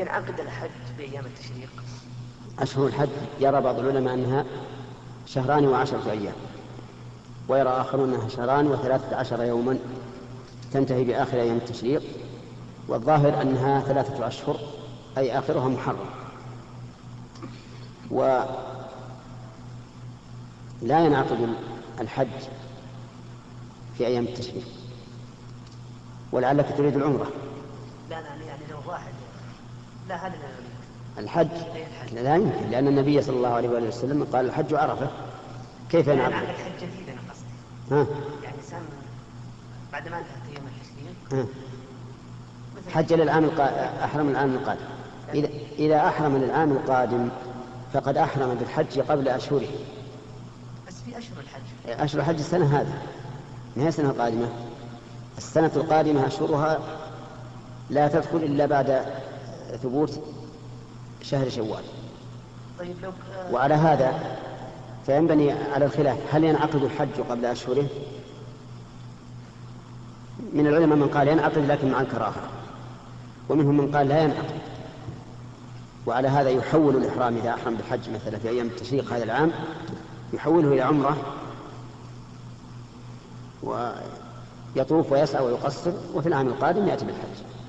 ينعقد الحج بأيام التشريق. أشهر الحج يرى بعض العلماء أنها شهران وعشرة أيام ويرى آخرون أنها شهران وثلاثة عشر يوما تنتهي بآخر أيام التشريق والظاهر أنها ثلاثة أشهر أي آخرها محرم. ولا ينعقد الحج في أيام التشريق ولعلك تريد العمرة. لا لا يعني لو واحد. لا هذا لا. الحج. لا يمكن لأن النبي صلى الله عليه وآله وسلم قال الحج عرفة. كيف؟ يعني الحج جديد أنا قصدي. ها؟ يعني سن بعد ما انتهت أيام ها. حج للعام القا... أحرم العام القادم. إذا إذا أحرم للعام القادم فقد أحرم بالحج قبل أشهره. بس في أشهر الحج. أشهر الحج السنة هذه. ما هي السنة القادمة؟ السنة القادمة أشهرها لا تدخل إلا بعد ثبوت شهر شوال. طيب لو وعلى هذا فينبني على الخلاف. هل ينعقد الحج قبل أشهره؟ من العلماء من قال ينعقد لكن مع الكراهة. ومنهم من قال لا ينعقد. وعلى هذا يحول الإحرام إذا أحرم بالحج مثلا في أيام التشريق هذا العام يحوله إلى عمرة ويطوف ويسعى ويقصر وفي العام القادم يأتي بالحج.